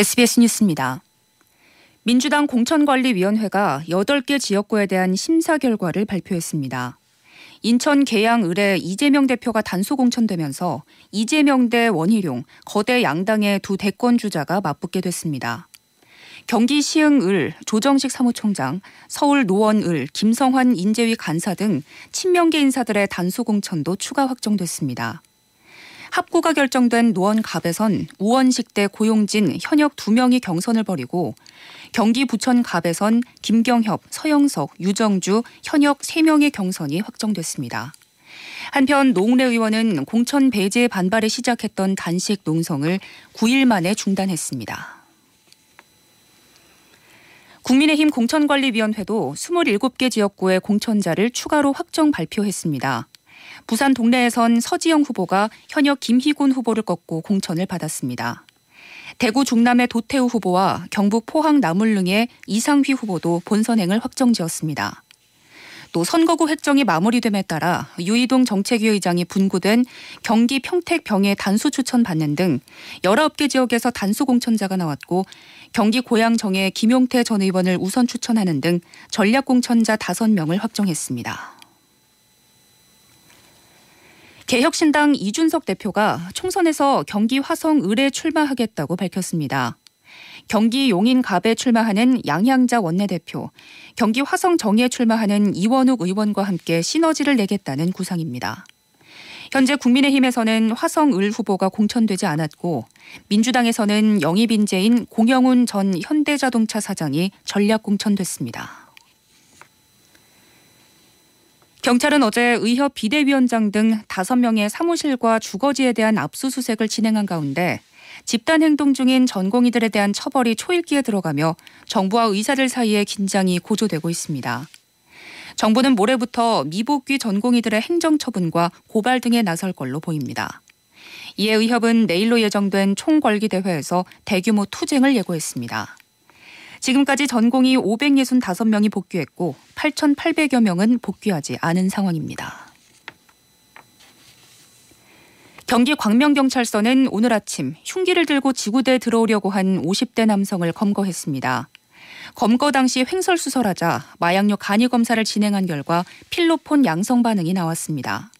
SBS 뉴스입니다. 민주당 공천관리위원회가 8개 지역구에 대한 심사 결과를 발표했습니다. 인천 계양 을에 이재명 대표가 단수 공천되면서 이재명 대 원희룡, 거대 양당의 두 대권 주자가 맞붙게 됐습니다. 경기 시흥 을, 조정식 사무총장, 서울 노원 을, 김성환 인재위 간사 등 친명계 인사들의 단수 공천도 추가 확정됐습니다. 합구가 결정된 노원갑에선 우원식 대 고용진 현역 2명이 경선을 벌이고 경기 부천갑에선 김경협, 서영석, 유정주 현역 3명의 경선이 확정됐습니다. 한편 노웅래 의원은 공천 배제 반발에 시작했던 단식 농성을 9일 만에 중단했습니다. 국민의힘 공천관리위원회도 27개 지역구의 공천자를 추가로 확정 발표했습니다. 부산 동래에선 서지영 후보가 현역 김희곤 후보를 꺾고 공천을 받았습니다. 대구 중남의 도태우 후보와 경북 포항 나물릉의 이상휘 후보도 본선행을 확정지었습니다. 또 선거구 획정이 마무리됨에 따라 유이동 정책위 의장이 분구된 경기 평택 병에 단수 추천 받는 등 19개 지역에서 단수 공천자가 나왔고 경기 고양정의 김용태 전 의원을 우선 추천하는 등 전략 공천자 5명을 확정했습니다. 개혁신당 이준석 대표가 총선에서 경기 화성 을에 출마하겠다고 밝혔습니다. 경기 용인 갑에 출마하는 양향자 원내대표, 경기 화성 정의에 출마하는 이원욱 의원과 함께 시너지를 내겠다는 구상입니다. 현재 국민의힘에서는 화성 을 후보가 공천되지 않았고 민주당에서는 영입 인재인 공영훈 전 현대자동차 사장이 전략 공천됐습니다. 경찰은 어제 의협 비대위원장 등 5명의 사무실과 주거지에 대한 압수수색을 진행한 가운데 집단 행동 중인 전공의들에 대한 처벌이 초읽기에 들어가며 정부와 의사들 사이의 긴장이 고조되고 있습니다. 정부는 모레부터 미복귀 전공의들의 행정처분과 고발 등에 나설 걸로 보입니다. 이에 의협은 내일로 예정된 총궐기 대회에서 대규모 투쟁을 예고했습니다. 지금까지 전공이 565명이 복귀했고 8,800여 명은 복귀하지 않은 상황입니다. 경기 광명경찰서는 오늘 아침 흉기를 들고 지구대에 들어오려고 한 50대 남성을 검거했습니다. 검거 당시 횡설수설하자 마약류 간이 검사를 진행한 결과 필로폰 양성 반응이 나왔습니다.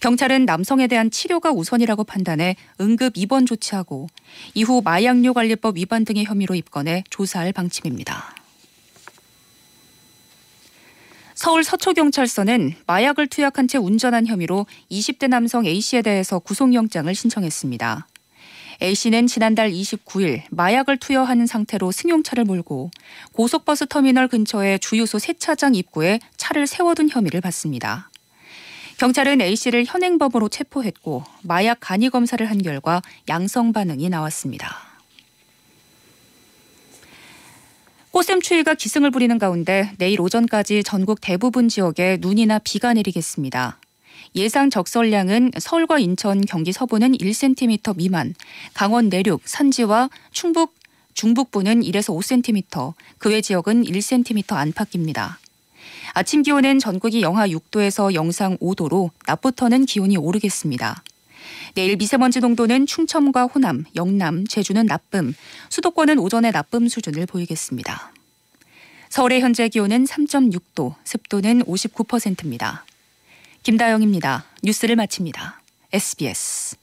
경찰은 남성에 대한 치료가 우선이라고 판단해 응급 입원 조치하고 이후 마약류 관리법 위반 등의 혐의로 입건해 조사할 방침입니다. 서울 서초경찰서는 마약을 투약한 채 운전한 혐의로 20대 남성 A씨에 대해서 구속영장을 신청했습니다. A씨는 지난달 29일 마약을 투여하는 상태로 승용차를 몰고 고속버스 터미널 근처의 주유소 세차장 입구에 차를 세워둔 혐의를 받습니다. 경찰은 A씨를 현행범으로 체포했고 마약 간이 검사를 한 결과 양성 반응이 나왔습니다. 꽃샘 추위가 기승을 부리는 가운데 내일 오전까지 전국 대부분 지역에 눈이나 비가 내리겠습니다. 예상 적설량은 서울과 인천, 경기 서부는 1cm 미만, 강원 내륙, 산지와 충북, 중북부는 1에서 5cm, 그 외 지역은 1cm 안팎입니다. 아침 기온은 전국이 영하 6도에서 영상 5도로 낮부터는 기온이 오르겠습니다. 내일 미세먼지 농도는 충청과 호남, 영남, 제주는 나쁨, 수도권은 오전에 나쁨 수준을 보이겠습니다. 서울의 현재 기온은 3.6도, 습도는 59%입니다. 김다영입니다. 뉴스를 마칩니다. SBS